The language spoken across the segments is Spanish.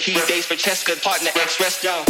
He dates for Cheska, partner, ex-rest, yo.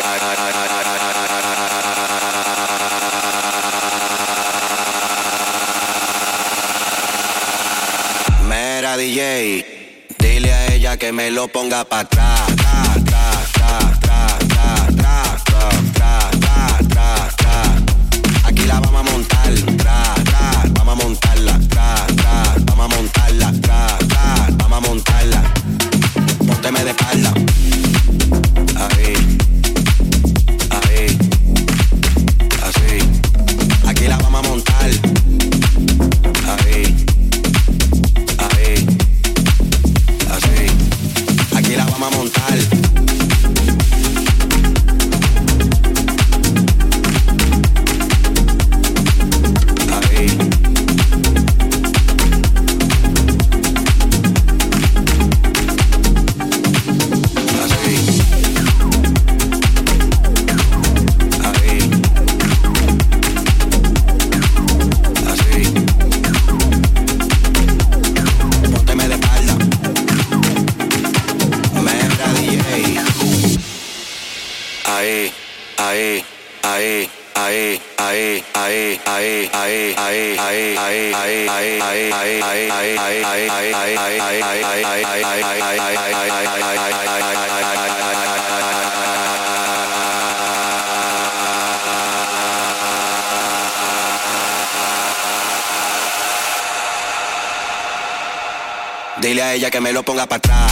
me lo ponga para atrás. Dile a ella que me lo ponga para atrás.